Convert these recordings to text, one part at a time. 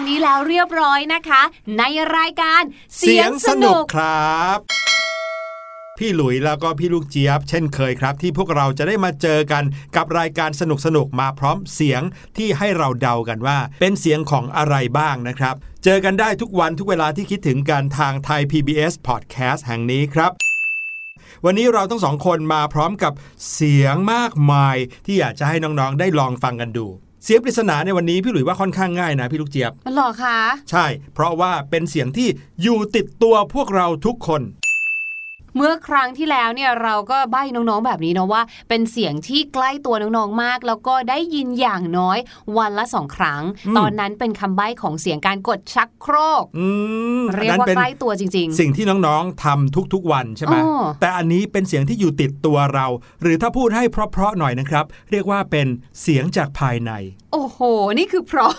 รงนี้แล้วเรียบร้อยนะคะ ในรายการเสียงสนุกครับพี่หลุยแล้วก็พี่ลูกเจี๊ยบ เช่นเคยครับ ที่พวกเราจะได้มาเจอกันกับรายการสนุกสนุกๆมาพร้อมเสียงที่ให้เราเดากันว่า เป็นเสียงของอะไรบ้างนะครับ เจอกันได้ทุกวันทุกเวลาที่คิดถึงการทางไทย PBS Podcast แห่งนี้ครับวันนี้เราทั้งสองคนมาพร้อมกับเสียงมากมายที่อยากจะให้น้องๆ ได้ลองฟังกันดู เสียงปริศนาในวันนี้พี่หลุยว่าค่อนข้างง่ายนะพี่ลูกเจี๊ยบมันหรอคะ ใช่ เพราะว่าเป็นเสียงที่อยู่ติดตัวพวกเราทุกคน เมื่อครั้งที่แล้วเนี่ยเราก็ใบ้น้องๆแบบนี้นะว่า เป็นเสียงที่ใกล้ตัวน้องๆมาก แล้วก็ได้ยินอย่างน้อยวันละสองครั้งอืมตอนนั้นเป็นคำใบ้ของเสียงการกดชักโครกอืมเรียกอันว่านั้นเป็นใกล้ตัวจริงสิ่งที่น้องๆทำทุกๆวันใช่ไหมอ้อแต่อันนี้เป็นเสียงที่อยู่ติดตัวเรา หรือถ้าพูดให้เพราะๆหน่อยนะครับ เรียกว่าเป็นเสียงจากภายในๆโอ้โห นี่คือเพราะ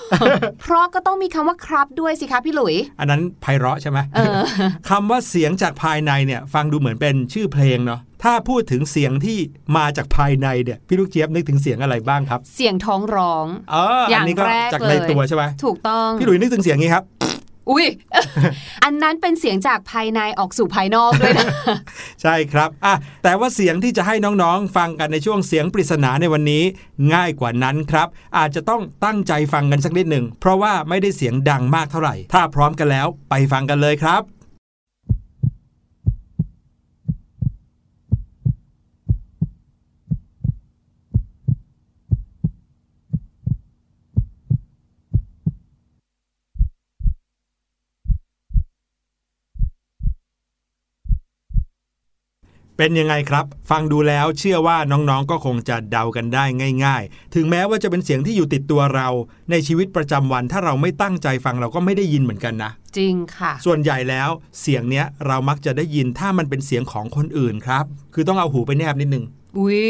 เพราะก็ต้องมีคำว่าครับด้วยสิคะพี่หลุย อันนั้นไพเราะใช่ไหมเออคำว่าเสียงจากภายในเนี่ยฟังดูเหมือนเป็นชื่อเพลงเนาะถ้าพูดถึงเสียงที่มาจากภายในเนี่ยพี่ลูกเจี๊ยบนึกถึงเสียงอะไรบ้างครับ เสียงท้องร้องเอออย่างอันนี้ก็แรกจากเลในยตัวใช่ไหมถูกต้องพี่หลุยนึกถึงเสียงนี้ครับอุ้ย อันนั้นเป็นเสียงจากภายในออกสู่ภายนอกด้วยนะ ใช่ครับอะแต่ว่าเสียงที่จะให้น้องๆ ฟังกันในช่วงเสียงปริศนาในวันนี้ ง่ายกว่านั้นครับ อาจจะต้องตั้งใจฟังกันสักนิดหนึ่ง เพราะว่าไม่ได้เสียงดังมากเท่าไหร่ ถ้าพร้อมกันแล้วไปฟังกันเลยครับ เป็นยังไงครับ ฟังดูแล้วเชื่อว่าน้องๆ ก็คงจะเดากันได้ง่าย ๆ ถึงแม้ว่าจะเป็นเสียงที่อยู่ติดตัวเรา ในชีวิตประจำวันถ้าเราไม่ตั้งใจฟังเราก็ไม่ได้ยินเหมือนกันนะ จริงค่ะ ส่วนใหญ่แล้วเสียงเนี้ยเรามักจะได้ยินถ้ามันเป็นเสียงของคนอื่นครับ คือต้องเอาหูไปแนบนิดนึงอุ้ย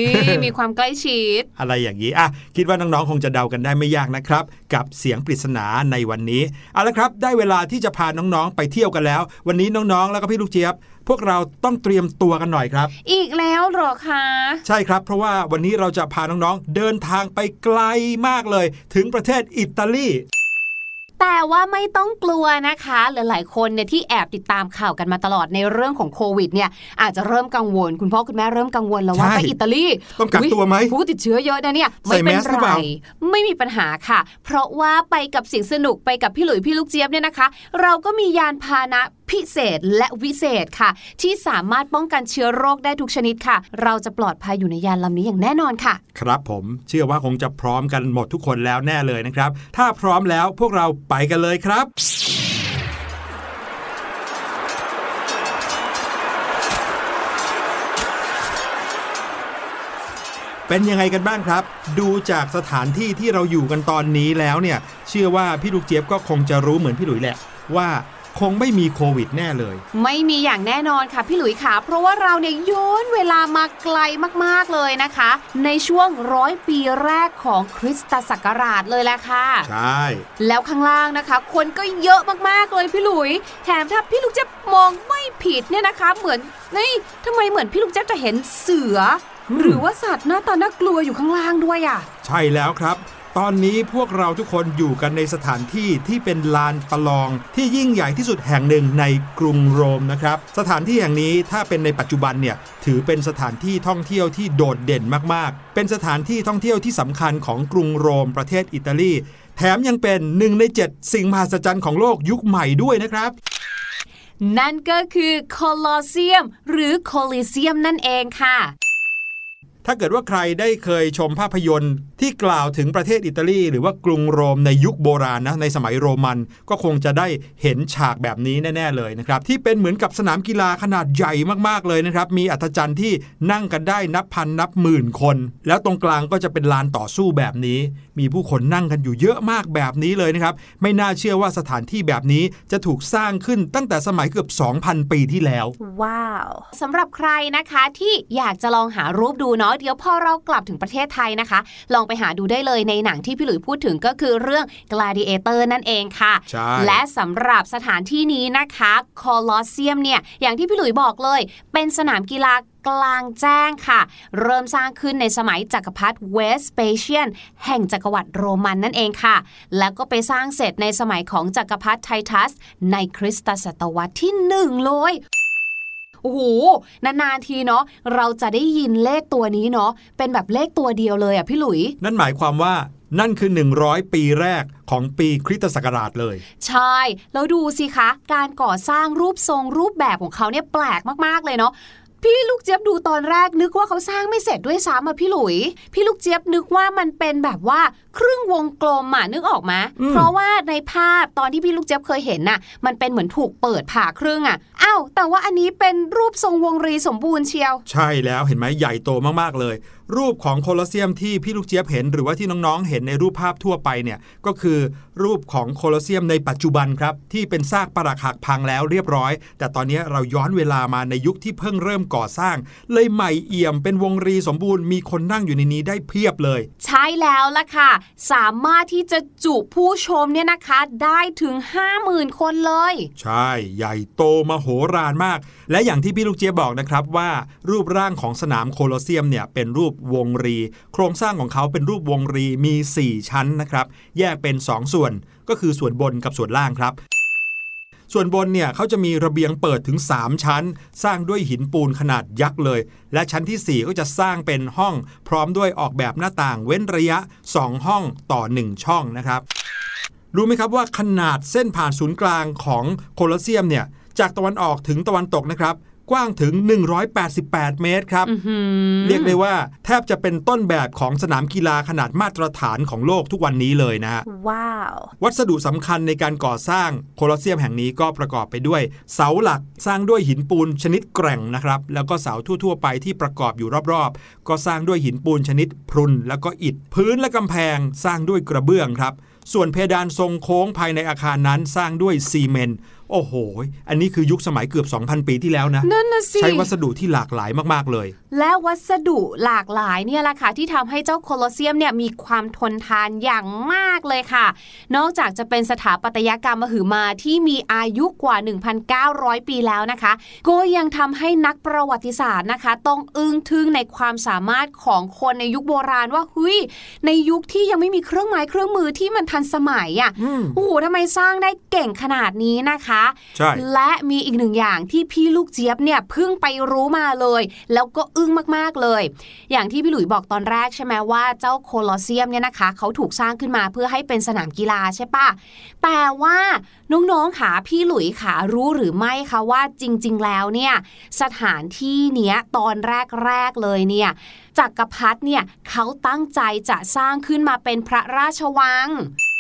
มีความใกล้ชิด อะไรอย่างนี้อะคิดว่าน้องๆคงจะเดากันได้ไม่ยากนะครับ กับเสียงปริศนาในวันนี้เอาละครับ ได้เวลาที่จะพาน้องๆไปเที่ยวกันแล้ว วันนี้น้องๆ แล้วก็พี่ลูกเจี๊ยบ พวกเราต้องเตรียมตัวกันหน่อยครับ อีกแล้วเหรอคะใช่ครับ เพราะว่าวันนี้เราจะพาน้องๆ เดินทางไปไกลมากเลย ถึงประเทศอิตาลีแต่ว่าไม่ต้องกลัวนะคะ หลายๆคนเนี่ยที่แอบติดตามข่าวกันมาตลอดในเรื่องของโควิดเนี่ยอาจจะเริ่มกังวล คุณพ่อคุณแม่เริ่มกังวลแล้วว่าใช่ไปอิตาลีต้องกักตัวไหมอุ๊ยผู้ติดเชื้อเยอะนะเนี่ยใส่ไม่เป็นแมสหรือไรเปล่าไม่มีปัญหาค่ะ เพราะว่าไปกับเสียงสนุกไปกับพี่หลุยพี่ลูกเจี๊ยบเนี่ยนะคะ เราก็มียานพาหนะ พิเศษและวิเศษค่ะ ที่สามารถป้องกันเชื้อโรคได้ทุกชนิดค่ะ เราจะปลอดภัยอยู่ในยานลำนี้อย่างแน่นอนค่ะ ครับผมเชื่อว่าคงจะพร้อมกันหมดทุกคนแล้วแน่เลยนะครับ ถ้าพร้อมแล้วพวกเราไปกันเลยครับเป็นยังไงกันบ้างครับ ดูจากสถานที่ที่เราอยู่กันตอนนี้แล้วเนี่ย เชื่อว่าพี่ลูกเจี๊ยบก็คงจะรู้เหมือนพี่หลุยแหละ ว่า คงไม่มีโควิดแน่เลย ไม่มีอย่างแน่นอนค่ะพี่หลุยค่ะ เพราะว่าเราเนี่ยย้อนเวลามาไกลมากๆเลยนะคะ ในช่วงร้อยปีแรกของคริสตศักราชเลยแหละค่ะ ใช่ แล้วข้างล่างนะคะ คนก็เยอะมากๆเลยพี่หลุย แถมถ้าพี่ลูกเจ๊ยบมองไม่ผิดเนี่ยนะคะ เหมือนนี่ทำไมเหมือนพี่ลูกเจ๊ยบจะเห็นเสืออมหรือว่าสัตว์หน้าตาน่ากลัวอยู่ข้างล่างด้วยอะ ใช่แล้วครับ ตอนนี้พวกเราทุกคนอยู่กันในสถานที่ที่เป็นลานประลองที่ยิ่งใหญ่ที่สุดแห่งหนึ่งในกรุงโรมนะครับ สถานที่แห่งนี้ถ้าเป็นในปัจจุบันเนี่ยถือเป็นสถานที่ท่องเที่ยวที่โดดเด่นมากๆ เป็นสถานที่ท่องเที่ยวที่สำคัญของกรุงโรมประเทศอิตาลี แถมยังเป็นหนึ่งใน 7 สิ่งมหัศจรรย์ของโลกยุคใหม่ด้วยนะครับนั่นก็คือโคลอเซียม หรือโคลิเซียมนั่นเองค่ะ ถ้าเกิดว่าใครได้เคยชมภาพยนตร์ ที่กล่าวถึงประเทศอิตาลี หรือว่ากรุงโรมในยุคโบราณนะในสมัยโรมันก็คงจะได้เห็นฉากแบบนี้แน่ ๆ เลยนะครับ ที่เป็นเหมือนกับสนามกีฬาขนาดใหญ่มากๆเลยนะครับ มีอัธจันทร์ที่นั่งกันได้นับพันนับหมื่นคน แล้วตรงกลางก็จะเป็นลานต่อสู้แบบนี้ มีผู้คนนั่งกันอยู่เยอะมากแบบนี้เลยนะครับ ไม่น่าเชื่อว่าสถานที่แบบนี้จะถูกสร้างขึ้นตั้งแต่สมัยเกือบ 2,000 ปีที่แล้ว ว้าวสำหรับใครนะคะที่อยากจะลองหารูปดูเนาะเดี๋ยวพอเรากลับถึงประเทศไทยนะคะ ลองไปไปหาดูได้เลยในหนังที่พี่หลุยพูดถึงก็คือเรื่อง Gladiator นั่นเองค่ะใช่และสำหรับสถานที่นี้นะคะคอลอสเซียมเนี่ยอย่างที่พี่หลุยบอกเลย เป็นสนามกีฬากลางแจ้งค่ะ เริ่มสร้างขึ้นในสมัยจักรพรรดิเวสเปเชียน แห่งจักรวรรดิโรมันนั่นเองค่ะ แล้วก็ไปสร้างเสร็จในสมัยของจักรพรรดิไททัส ในคริสตศตวรรษที่หนึ่งเลย โอ้โหนานๆทีเนาะเราจะได้ยินเลขตัวนี้เนาะเป็นแบบเลขตัวเดียวเลยอะพี่หลุย นั่นหมายความว่านั่นคือ 100 ปีแรกของปีคริสตศักราชเลย ใช่ แล้วดูสิคะ การก่อสร้างรูปทรงรูปแบบของเขาเนี่ยแปลกมาก ๆ เลยเนาะ พี่ลูกเจี๊ยบดูตอนแรกนึกว่าเขาสร้างไม่เสร็จด้วยซ้ำอะพี่หลุย พี่ลูกเจี๊ยบนึกว่ามันเป็นแบบว่าครึ่งวงกลมอะนึกออกไหมอืมเพราะว่าในภาพตอนที่พี่ลูกเจี๊ยบเคยเห็นน่ะ มันเป็นเหมือนถูกเปิดผ่าครึ่งอะอ้าวแต่ว่าอันนี้เป็นรูปทรงวงรีสมบูรณ์เชียว ใช่แล้วเห็นไหมใหญ่โตมากๆเลย รูปของโคลอสเซียมที่พี่ลูกเจี๊ยบเห็น หรือว่าที่น้องๆ เห็นในรูปภาพทั่วไปเนี่ยก็คือรูปของโคลอสเซียมในปัจจุบันครับที่เป็นซากปรักหักพังแล้วเรียบร้อย แต่ตอนนี้เราย้อนเวลามาในยุคที่เพิ่งเริ่มก่อสร้าง เลยใหม่เอี่ยมเป็นวงรีสมบูรณ์มีคนนั่งอยู่ในนี้ได้เพียบเลย ใช่แล้วล่ะค่ะ สามารถที่จะจุผู้ชมเนี่ยนะคะได้ถึง 50,000 คนเลย ใช่ ใหญ่โตมโหฬารมาก และอย่างที่พี่ลูกเจี๊ยบบอกนะครับว่า รูปร่างของสนามโคลอสเซียมเนี่ยเป็นรูปวงรี โครงสร้างของเขาเป็นรูปวงรีมี 4 ชั้นนะครับ แยกเป็น 2 ส่วนก็คือส่วนบนกับส่วนล่างครับ ส่วนบนเนี่ยเขาจะมีระเบียงเปิดถึง 3 ชั้น สร้างด้วยหินปูนขนาดยักษ์เลย และชั้นทีสี่4 ก็จะสร้างเป็นห้อง พร้อมด้วยออกแบบหน้าต่างเว้นระยะ 2 ห้องต่อ 1 ช่องนะครับรู้ไหมครับว่าขนาดเส้นผ่านศูนย์กลางของโคลอสเซียมเนี่ยจากตะวันออกถึงตะวันตกนะครับ กว้างถึง 188 เมตรครับอื้อหือเรียกได้ว่าแทบจะเป็นต้นแบบของสนามกีฬาขนาดมาตรฐานของโลกทุกวันนี้เลยนะฮะว้าว วัสดุสำคัญในการก่อสร้างโคลอสเซียมแห่งนี้ก็ประกอบไปด้วย เสาหลักสร้างด้วยหินปูนชนิดแกร่งนะครับ แล้วก็เสาทั่ว ๆ ไปที่ประกอบอยู่รอบๆ ก็สร้างด้วยหินปูนชนิดพรุน แล้วก็อิฐ พื้นและกำแพงสร้างด้วยกระเบื้องครับ ส่วนเพดานทรงโค้งภายในอาคารนั้นสร้างด้วยซีเมนต์ โอ้โห อันนี้คือยุคสมัยเกือบ 2,000 ปีที่แล้วนะนั่นน่ะสิใช้วัสดุที่หลากหลายมากๆเลย และวัสดุหลากหลายเนี่ยแหละค่ะที่ทำให้เจ้าโคลอสเซียมเนี่ยมีความทนทานอย่างมากเลยค่ะ นอกจากจะเป็นสถาปัตยกรรมมหึมาที่มีอายุกว่า 1,900 ปีแล้วนะคะ ก็ยังทำให้นักประวัติศาสตร์นะคะ ต้องอึ้งทึ่งในความสามารถของคนในยุคโบราณว่าเฮ้ยในยุคที่ยังไม่มีเครื่องไม้เครื่องมือที่มันทันสมัยอะอืมโอ้โหทำไมสร้างได้เก่งขนาดนี้นะคะใช่และมีอีกหนึ่งอย่างที่พี่ลูกเจี๊ยบเนี่ยเพิ่งไปรู้มาเลย แล้วก็อึ้งมากๆเลย อย่างที่พี่หลุยบอกตอนแรกใช่ไหมว่าเจ้าโคลอสเซียมเนี่ยนะคะเขาถูกสร้างขึ้นมาเพื่อให้เป็นสนามกีฬาใช่ปะแต่ว่าน้องๆขาพี่หลุยขารู้หรือไม่คะว่าจริง ๆ แล้วเนี่ยสถานที่เนี้ยตอนแรกๆเลยเนี่ยจักรพรรดิเนี่ยเขาตั้งใจจะสร้างขึ้นมาเป็นพระราชวังอืม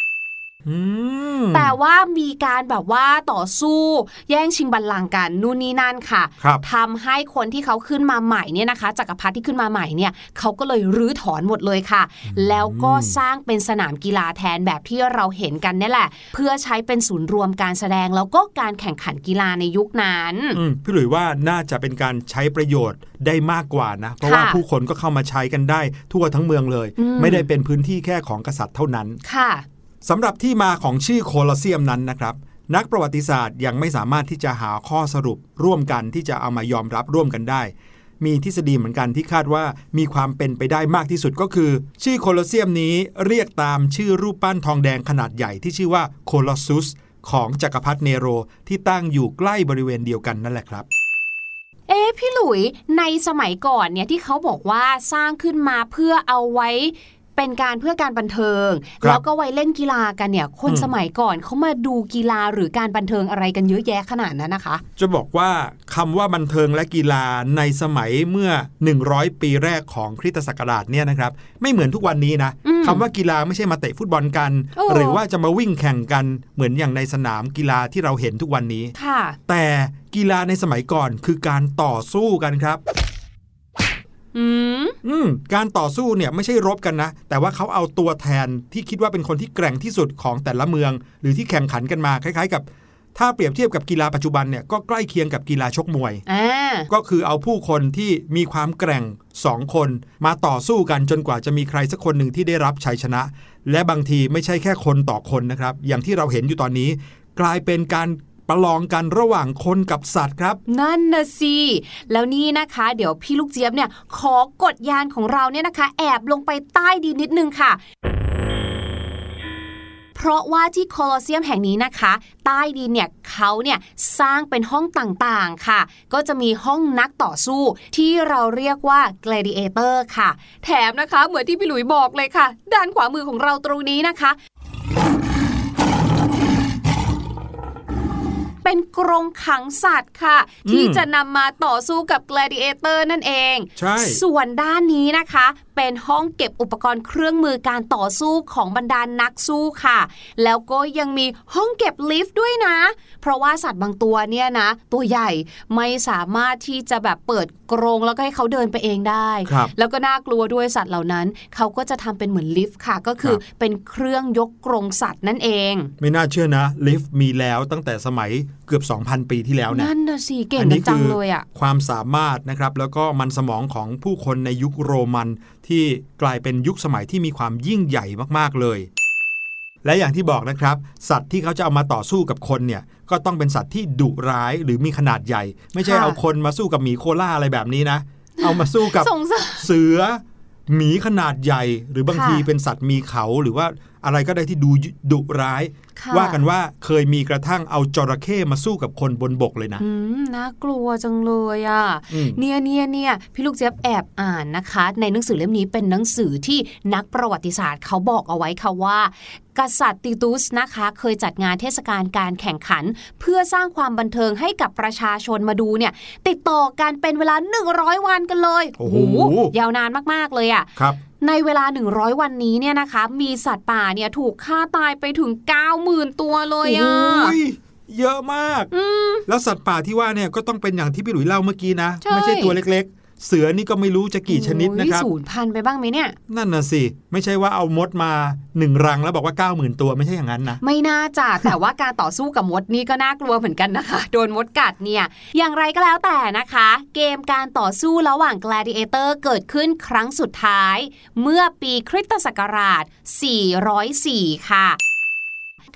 แต่ว่ามีการแบบว่าต่อสู้ แย่งชิงบัลลังก์กันนู่นนี่นั่นค่ะครับทำให้คนที่เขาขึ้นมาใหม่เนี่ยนะคะจักรพรรดิที่ขึ้นมาใหม่เนี่ยเขาก็เลยรื้อถอนหมดเลยค่ะ แล้วก็สร้างเป็นสนามกีฬาแทนแบบที่เราเห็นกันนี่แหละ เพื่อใช้เป็นศูนย์รวมการแสดงแล้วก็การแข่งขันกีฬาในยุคนั้นอืมพี่หลุยว่าน่าจะเป็นการใช้ประโยชน์ได้มากกว่านะ เพราะว่าค่ะผู้คนก็เข้ามาใช้กันได้ทั่วทั้งเมืองเลยอืมไม่ได้เป็นพื้นที่แค่ของกษัตริย์เท่านั้นค่ะ สำหรับที่มาของชื่อโคลอเซียมนั้นนะครับ นักประวัติศาสตร์ยังไม่สามารถที่จะหาข้อสรุปร่วมกันที่จะเอามายอมรับร่วมกันได้ มีทฤษฎีเหมือนกันที่คาดว่ามีความเป็นไปได้มากที่สุดก็คือ ชื่อโคลอเซียมนี้เรียกตามชื่อรูปปั้นทองแดงขนาดใหญ่ที่ชื่อว่าโคลอสซุสของจักรพรรดิเนโรที่ตั้งอยู่ใกล้บริเวณเดียวกันนั่นแหละครับเอ๊พี่หลุยในสมัยก่อนเนี่ยที่เขาบอกว่าสร้างขึ้นมาเพื่อเอาไว้ เป็นการเพื่อการบันเทิงครับแล้วก็ไว้เล่นกีฬากันเนี่ย คนอืมสมัยก่อนเขามาดูกีฬาหรือการบันเทิงอะไรกันเยอะแยะขนาดนั้นนะคะ จะบอกว่าคำว่าบันเทิงและกีฬาในสมัยเมื่อ 100 ปีแรกของคริสตศักราชเนี่ยนะครับ ไม่เหมือนทุกวันนี้นะอืมคำว่ากีฬาไม่ใช่มาเตะฟุตบอลกันโอ้หรือว่าจะมาวิ่งแข่งกันเหมือนอย่างในสนามกีฬาที่เราเห็นทุกวันนี้ค่ะ แต่กีฬาในสมัยก่อนคือการต่อสู้กันครับ อืมอืมการต่อสู้เนี่ยไม่ใช่รบกันนะ แต่ว่าเขาเอาตัวแทนที่คิดว่าเป็นคนที่แกร่งที่สุดของแต่ละเมือง หรือที่แข่งขันกันมาคล้ายๆกับ ถ้าเปรียบเทียบกับกีฬาปัจจุบันเนี่ยก็ใกล้เคียงกับกีฬาชกมวยอ่าก็คือเอาผู้คนที่มีความแกร่งสองคน มาต่อสู้กันจนกว่าจะมีใครสักคนหนึ่งที่ได้รับชัยชนะ และบางทีไม่ใช่แค่คนต่อคนนะครับ อย่างที่เราเห็นอยู่ตอนนี้ กลายเป็นการ ประลองกันระหว่างคนกับสัตว์ครับ นั่นนะสิแล้วนี่นะคะ เดี๋ยวพี่ลูกเจี๊ยบเนี่ยขอกดยานของเราเนี่ยนะคะ แอบลงไปใต้ดินนิดนึงค่ะเพราะว่าที่โคลอเซียมแห่งนี้นะคะ ใต้ดินเนี่ยเขาเนี่ยสร้างเป็นห้องต่างๆค่ะ ก็จะมีห้องนักต่อสู้ที่เราเรียกว่า gladiator ค่ะ แถมนะคะเหมือนที่พี่หลุยบอกเลยค่ะ ด้านขวามือของเราตรงนี้นะคะ เป็นกรงขังสัตว์ค่ะ ที่จะนำมาต่อสู้กับ gladiator นั่นเอง ใช่ ส่วนด้านนี้นะคะเป็นห้องเก็บอุปกรณ์เครื่องมือการต่อสู้ของบรรดานนักสู้ค่ะ แล้วก็ยังมีห้องเก็บลิฟต์ด้วยนะ เพราะว่าสัตว์บางตัวเนี่ยนะ ตัวใหญ่ไม่สามารถที่จะแบบเปิดกรงแล้วก็ให้เขาเดินไปเองได้ครับแล้วก็น่ากลัวด้วยสัตว์เหล่านั้น เขาก็จะทำเป็นเหมือนลิฟต์ค่ะ ก็คือครับเป็นเครื่องยกกรงสัตว์นั่นเอง ไม่น่าเชื่อนะลิฟต์มีแล้วตั้งแต่สมัยเกือบ 2,000 ปีที่แล้วเนี่ยนั่นน่ะสิเก่งอักันนี้จังคือเลยอะความสามารถนะครับแล้วก็มันสมองของผู้คนในยุคโรมัน ที่กลายเป็นยุคสมัยที่มีความยิ่งใหญ่มากๆเลย และอย่างที่บอกนะครับ สัตว์ที่เขาจะเอามาต่อสู้กับคนเนี่ยก็ต้องเป็นสัตว์ที่ดุร้ายหรือมีขนาดใหญ่ ไม่ใช่ค่ะเอาคนมาสู้กับหมีโคล่าอะไรแบบนี้นะ เอามาสู้กับสงสารเสือหมีขนาดใหญ่ หรือบางค่ะทีเป็นสัตว์มีเขาหรือว่า อะไรก็ได้ที่ดูดุร้ายค่ะว่ากันว่าเคยมีกระทั่งเอาจระเข้มาสู้กับคนบนบกเลยนะอืมน่ากลัวจังเลยอะอืมเนี่ยเนี่ยเนี่ยพี่ลูกเจี๊ยบแอบอ่านนะคะ ในหนังสือเล่มนี้เป็นหนังสือที่นักประวัติศาสตร์เขาบอกเอาไว้ค่ะว่ากษัตริย์ติตุสนะคะเคยจัดงานเทศกาลการแข่งขัน เพื่อสร้างความบันเทิงให้กับประชาชนมาดูเนี่ย ติดต่อกันเป็นเวลา 100 วันกันเลยโอ้โหยาวนานมาก ๆ เลยอะครับ ในเวลา 100 วันนี้เนี่ยนะคะ มีสัตว์ป่าเนี่ยถูกฆ่าตายไปถึง 90,000 ตัวเลยอะโอ้ยเยอะมากแล้วสัตว์ป่าที่ว่าเนี่ยก็ต้องเป็นอย่างที่พี่หลุยเล่าเมื่อกี้นะใช่ไม่ใช่ตัวเล็กๆ เสือนี่ก็ไม่รู้จะกี่ชนิดนะครับโอ้ยสูญพันธุ์ไปบ้างไหมเนี่ย นั่นน่ะสิ ไม่ใช่ว่าเอามดมาหนึ่งรังแล้วบอกว่า 90,000 ตัวไม่ใช่อย่างนั้นนะ ไม่น่าจะแต่ว่าการต่อสู้กับมดนี่ก็น่ากลัวเหมือนกันนะคะ โดนมดกัดเนี่ย อย่างไรก็แล้วแต่นะคะ เกมการต่อสู้ระหว่าง gladiator เกิดขึ้นครั้งสุดท้าย เมื่อปีคริสตศักราช 404 ค่ะ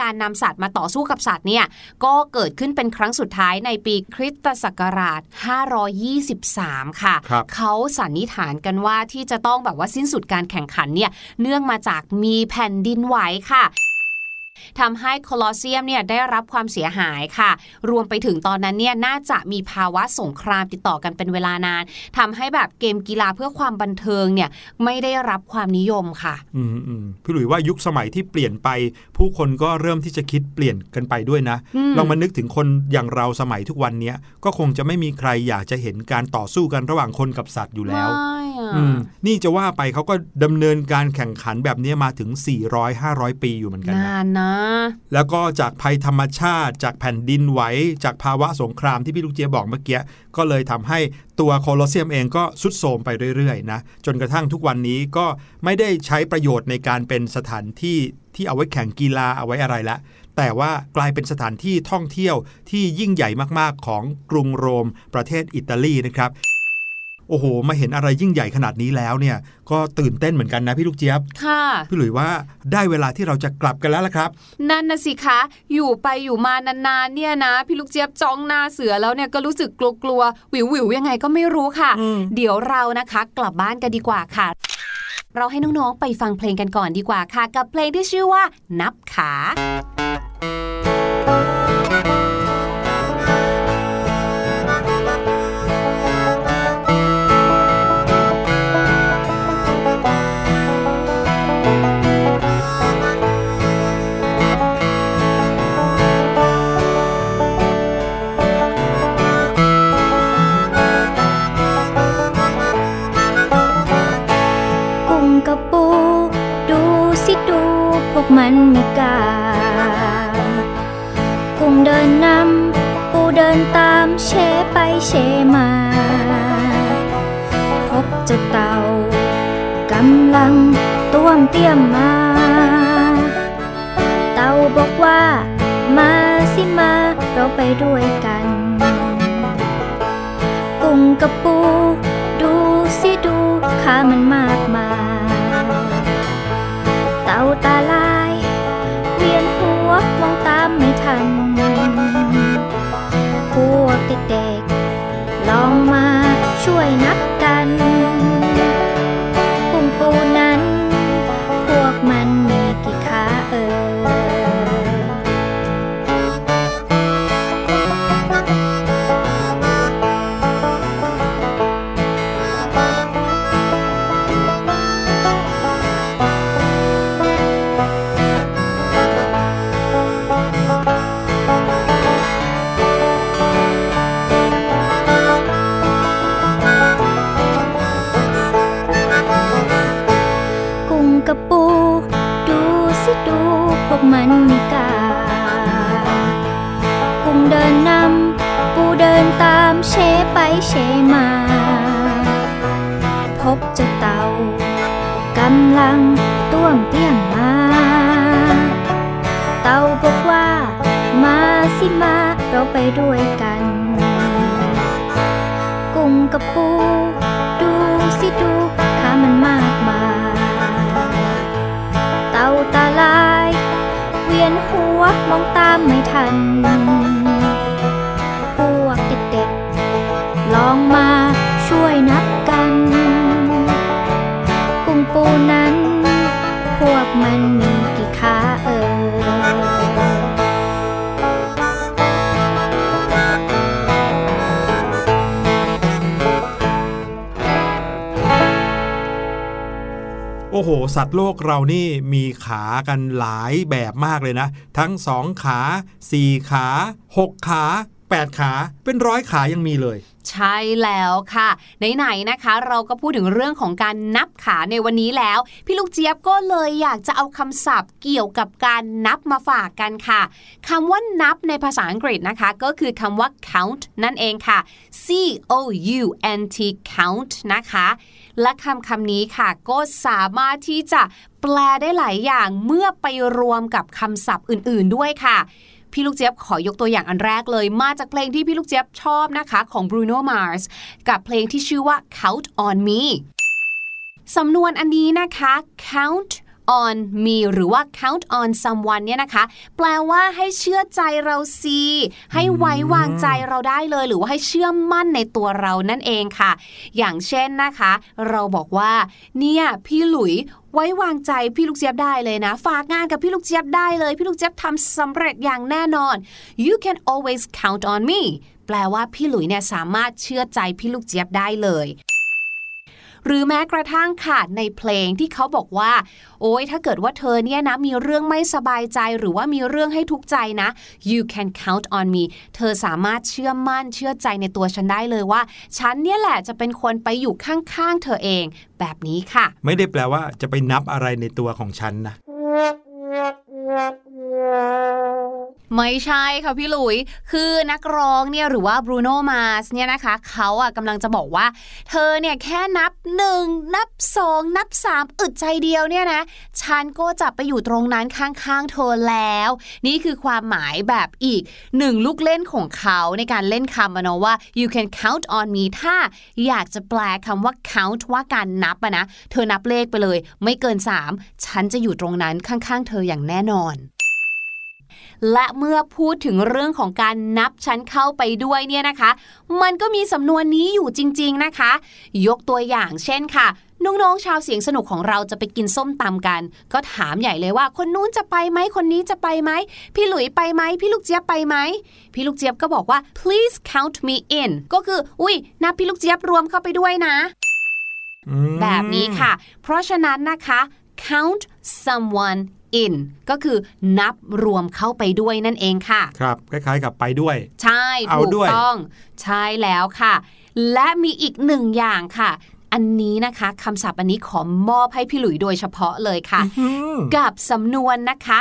การนำสัตว์มาต่อสู้กับสัตว์เนี่ยก็เกิดขึ้นเป็นครั้งสุดท้ายในปีคริสตศักราช 523 ค่ะครับเขาสันนิษฐานกันว่าที่จะต้องแบบว่าสิ้นสุดการแข่งขันเนี่ยเนื่องมาจากมีแผ่นดินไหวค่ะ ทำให้โคลอสเซียมเนี่ยได้รับความเสียหายค่ะ รวมไปถึงตอนนั้นเนี่ยน่าจะมีภาวะสงครามติดต่อกันเป็นเวลานานทำให้แบบเกมกีฬาเพื่อความบันเทิงเนี่ยไม่ได้รับความนิยมค่ะอืมอืมพี่หลุยว่ายุคสมัยที่เปลี่ยนไป ผู้คนก็เริ่มที่จะคิดเปลี่ยนกันไปด้วยนะอืมลองมานึกถึงคนอย่างเราสมัยทุกวันเนี้ยก็คงจะไม่มีใครอยากจะเห็นการต่อสู้กันระหว่างคนกับสัตว์อยู่แล้วไม่อะอืมนี่จะว่าไปเขาก็ดำเนินการแข่งขันแบบนี้มาถึง 400-500 ปีอยู่เหมือนกันนะนานนะ แล้วก็จากภัยธรรมชาติ จากแผ่นดินไหวจากภาวะสงครามที่พี่ลูกเจี๊ยบบอกเมื่อกี้ ก็เลยทำให้ตัวโคลอสเซียมเองก็สุดโทรมไปเรื่อยๆนะจนกระทั่งทุกวันนี้ก็ไม่ได้ใช้ประโยชน์ในการเป็นสถานที่ที่เอาไว้แข่งกีฬาเอาไว้อะไรละแต่ว่ากลายเป็นสถานที่ท่องเที่ยวที่ยิ่งใหญ่มากๆของกรุงโรมประเทศอิตาลีนะครับ โอ้โห มาเห็นอะไรยิ่งใหญ่ขนาดนี้แล้วเนี่ย ก็ตื่นเต้นเหมือนกันนะพี่ลูกเจี๊ยบ ค่ะ พี่หลุยว่าได้เวลาที่เราจะกลับกันแล้วละครับ นั่นนะสิคะ อยู่ไปอยู่มานานๆเนี่ยนะ พี่ลูกเจี๊ยบจ้องหน้าเสือแล้วเนี่ยก็รู้สึกกลัวๆวิววิวๆยังไงก็ไม่รู้ค่ะอืมเดี๋ยวเรานะคะ กลับบ้านกันดีกว่าค่ะ เราให้น้องๆไปฟังเพลงกันก่อนดีกว่าค่ะ กับเพลงที่ชื่อว่า นับขา ไปเชมา พบเจ้าเต่ากำลังต้วมเตี้ยมมา เต่าบอกว่ามาสิมาเราไปด้วยกัน กุ้งกับปู ดูสิดูข้ามันมากมายเต่าตาลาย เวียนหัวมองตามไม่ทัน พวกเด็ก ลองมาช่วยนับกัน ตามไม่ทัน โอ้โห สัตว์โลกเรานี่มีขากันหลายแบบมากเลยนะ ทั้งสองขาสี่ขาหกขา แปดขาเป็นร้อยขายังมีเลย ใช่แล้วค่ะ ไหนๆนะคะ เราก็พูดถึงเรื่องของการนับขาในวันนี้แล้ว พี่ลูกเจี๊ยบก็เลยอยากจะเอาคำศัพท์เกี่ยวกับการนับมาฝากกันค่ะคำว่านับในภาษาอังกฤษนะคะ ก็คือคำว่า count นั่นเองค่ะ c o u n t count นะคะ และคำคำนี้ค่ะ ก็สามารถที่จะแปลได้หลายอย่างเมื่อไปรวมกับคำศัพท์อื่น ๆด้วยค่ะ พี่ลูกเจี๊ยบขอยกตัวอย่างอันแรกเลยมาจากเพลงที่พี่ลูกเจี๊ยบชอบนะคะของ Bruno Mars กับเพลงที่ชื่อว่า Count on Me สำนวนอันนี้นะคะ count on me หรือว่า count on someone เนี่ยนะคะ แปลว่าให้เชื่อใจเราสิให้ไว้วางใจเราได้เลย หรือว่าให้เชื่อมั่นในตัวเรานั่นเองค่ะ อย่างเช่นนะคะ เราบอกว่า เนี่ยพี่หลุยไว้วางใจพี่ลูกเจี๊ยบได้เลยนะ ฝากงานกับพี่ลูกเจี๊ยบได้เลย พี่ลูกเจี๊ยบทำสำเร็จอย่างแน่นอน you can always count on me แปลว่าพี่หลุยเนี่ยสามารถเชื่อใจพี่ลูกเจี๊ยบได้เลย หรือแม้กระทั่งค่ะในเพลงที่เขาบอกว่า โอ้ยถ้าเกิดว่าเธอเนี่ยนะมีเรื่องไม่สบายใจหรือว่ามีเรื่องให้ทุกข์ใจนะ you can count on me เธอสามารถเชื่อมั่นเชื่อใจในตัวฉันได้เลยว่า ฉันเนี่ยแหละจะเป็นคนไปอยู่ข้างๆเธอเองแบบนี้ค่ะ ไม่ได้แปลว่าจะไปนับอะไรในตัวของฉันนะ ไม่ใช่ค่ะพี่หลุย คือนักร้องเนี่ยหรือว่า Bruno Mars เนี่ยนะคะ เขาอะกำลังจะบอกว่า เธอเนี่ยแค่นับ1นับ2นับ3อึดใจเดียวเนี่ยนะ ฉันก็จะไปอยู่ตรงนั้นข้างๆเธอแล้ว นี่คือความหมายแบบอีกหนึ่งลูกเล่นของเขาในการเล่นคำนะว่า you can count on me ถ้าอยากจะแปลคำว่า count ว่าการนับนะ เธอนับเลขไปเลย ไม่เกิน 3 ฉันจะอยู่ตรงนั้นข้างๆ เธออย่างแน่นอน และเมื่อพูดถึงเรื่องของการนับชั้นเข้าไปด้วยเนี่ยนะคะ มันก็มีสำนวนนี้อยู่จริง ๆนะคะ ยกตัวอย่างเช่นค่ะน้องๆชาวเสียงสนุกของเราจะไปกินส้มตำกัน ก็ถามใหญ่เลยว่า คนนู้นจะไปไหมคนนี้จะไปไหมพี่หลุยไปไหมพี่ลูกเจี๊ยบไปไหมพี่ลูกเจี๊ยบก็บอกว่า please count me in ก็คือ อุ้ยนับพี่ลูกเจี๊ยบรวมเข้าไปด้วยนะอืมแบบนี้ค่ะ เพราะฉะนั้นนะคะ count someone in ก็คือนับรวมเข้าไปด้วยนั่นเองค่ะ ครับคล้ายๆกับไปด้วย ใช่เอาถูกด้วยต้องใช่แล้วค่ะ และมีอีกหนึ่งอย่างค่ะ อันนี้นะคะคำศัพท์อันนี้ขอมอบให้พี่หลุยโดยเฉพาะเลยค่ะ กับสำนวนนะคะ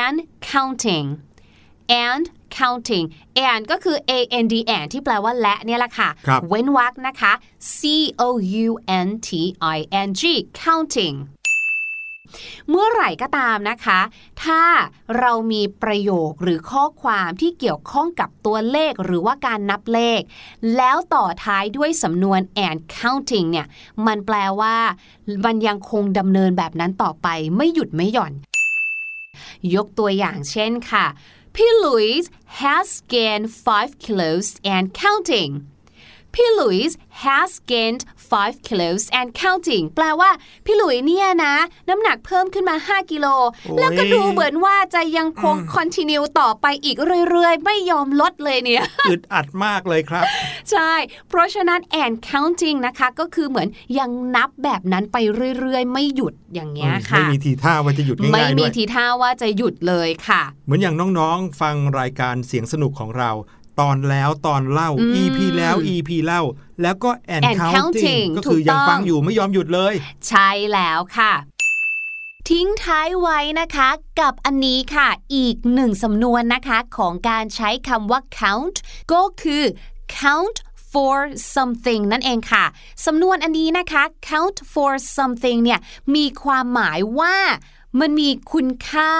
and counting and counting and ก็คือ a n d and ที่แปลว่าและเนี่ยแหละค่ะครับเว้นวรรคนะคะ c o u n t i n g counting เมื่อไหร่ก็ตามนะคะ ถ้าเรามีประโยคหรือข้อความที่เกี่ยวข้องกับตัวเลขหรือว่าการนับเลข แล้วต่อท้ายด้วยสำนวน and counting เนี่ย มันแปลว่ามันยังคงดำเนินแบบนั้นต่อไปไม่หยุดไม่หย่อน ยกตัวอย่างเช่นค่ะพี่ลุยส์ has gained 5 kilos and counting พี่ลุยส์ has gained 5 kilos and counting แปลว่าพี่หลุยเนี่ยนะ น้ำหนักเพิ่มขึ้นมา 5 กิโลโอ้ยแล้วก็ดูเหมือนว่าจะยังคง continue ต่อไปอีกเรื่อยๆ ไม่ยอมลดเลยเนี่ยอึดอัดมากเลยครับ ใช่ เพราะฉะนั้น and counting นะคะ ก็คือเหมือนยังนับแบบนั้นไปเรื่อยๆ ไม่หยุดอย่างเงี้ยค่ะ ไม่มีทีท่าว่าจะหยุดไม่ง่ายๆมีด้วยทีท่าว่าจะหยุดเลยค่ะ เหมือนอย่างน้องๆ ฟังรายการเสียงสนุกของเรา ตอนแล้วตอนเล่าอืม EP แล้ว EP เล่า แล้วก็ and and counting counting ก็คือถูกยังต้องฟังอยู่ไม่ยอมหยุดเลย ใช่แล้วค่ะทิ้งท้ายไว้นะคะ กับอันนี้ค่ะ อีกหนึ่งสำนวนนะคะของการใช้คำว่า count ก็คือ count for something นั่นเองค่ะ สำนวนอันนี้นะคะ count for something เนี่ยมีความหมายว่า มันมีคุณค่า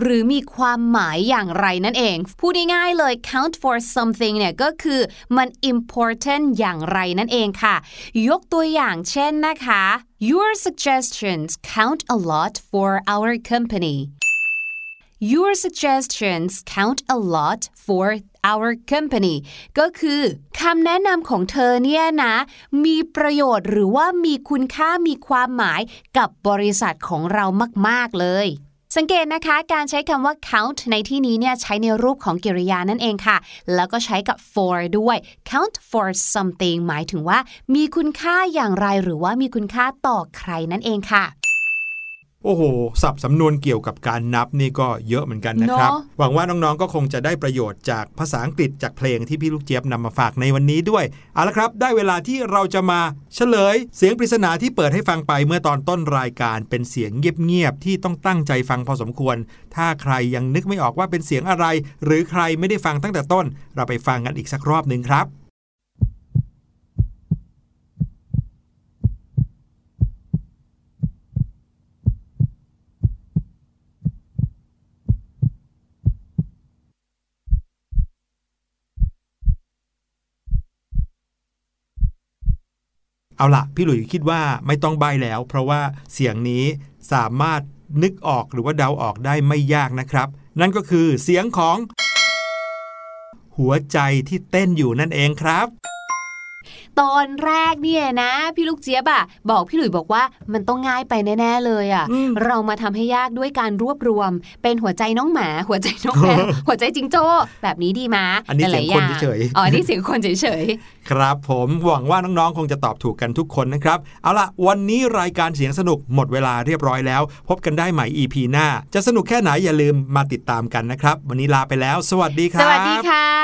หรือมีความหมายอย่างไรนั่นเอง พูดง่ายๆเลย count for something เนี่ยก็คือมัน important อย่างไรนั่นเองค่ะ ยกตัวอย่างเช่นนะคะ Your suggestions count a lot for our company Your suggestions count a lot for our company ก็คือคำแนะนำของเธอเนี่ยนะ มีประโยชน์หรือว่ามีคุณค่ามีความหมายกับบริษัทของเรามาก ๆ เลยสังเกตนะคะการใช้คำว่า count ในที่นี้เนี่ยใช้ในรูปของกริยานั่นเองค่ะ แล้วก็ใช้กับ for ด้วย count for something หมายถึงว่า มีคุณค่าอย่างไรหรือว่ามีคุณค่าต่อใครนั่นเองค่ะ โอ้โหสับสำนวนเกี่ยวกับการนับนี่ก็เยอะเหมือนกันนะครับเนอะหวังว่าน้องๆก็คงจะได้ประโยชน์จากภาษาอังกฤษจากเพลงที่พี่ลูกเจี๊ยบนำมาฝากในวันนี้ด้วยเอาละครับ ได้เวลาที่เราจะมาเฉลย เสียงปริศนาที่เปิดให้ฟังไปเมื่อตอนต้นรายการเป็นเสียงเงียบๆที่ต้องตั้งใจฟังพอสมควร ถ้าใครยังนึกไม่ออกว่าเป็นเสียงอะไร หรือใครไม่ได้ฟังตั้งแต่ต้น เราไปฟังกันอีกสักรอบหนึ่งครับ เอาละพี่หลุยคิดว่าไม่ต้องใบแล้ว เพราะว่าเสียงนี้สามารถนึกออกหรือว่าเดาออกได้ไม่ยากนะครับ นั่นก็คือเสียงของ หัวใจที่เต้นอยู่นั่นเองครับ ตอนแรกเนี่ยนะ พี่ลูกเจี๊ยบอะบอกพี่หลุยบอกว่ามันต้องง่ายไปแน่ ๆ เลยอะอืมเรามาทำให้ยากด้วยการรวบรวม เป็นหัวใจน้องหมา หัวใจน้องแมวหัวใจจิงโจ้แบบนี้ดีมาอันนี้หเสีลายงๆคนอย่างเฉยอ๋ออันนี่เสียงคนเฉยๆครับผมหวังว่าน้องๆคงจะตอบถูกกันทุกคนนะครับ เอาละวันนี้รายการเสียงสนุกหมดเวลาเรียบร้อยแล้ว พบกันได้ใหม่ EP หน้า จะสนุกแค่ไหนอย่าลืมมาติดตามกันนะครับ วันนี้ลาไปแล้ว สวัสดีคๆรับ สวัสดีค่ะ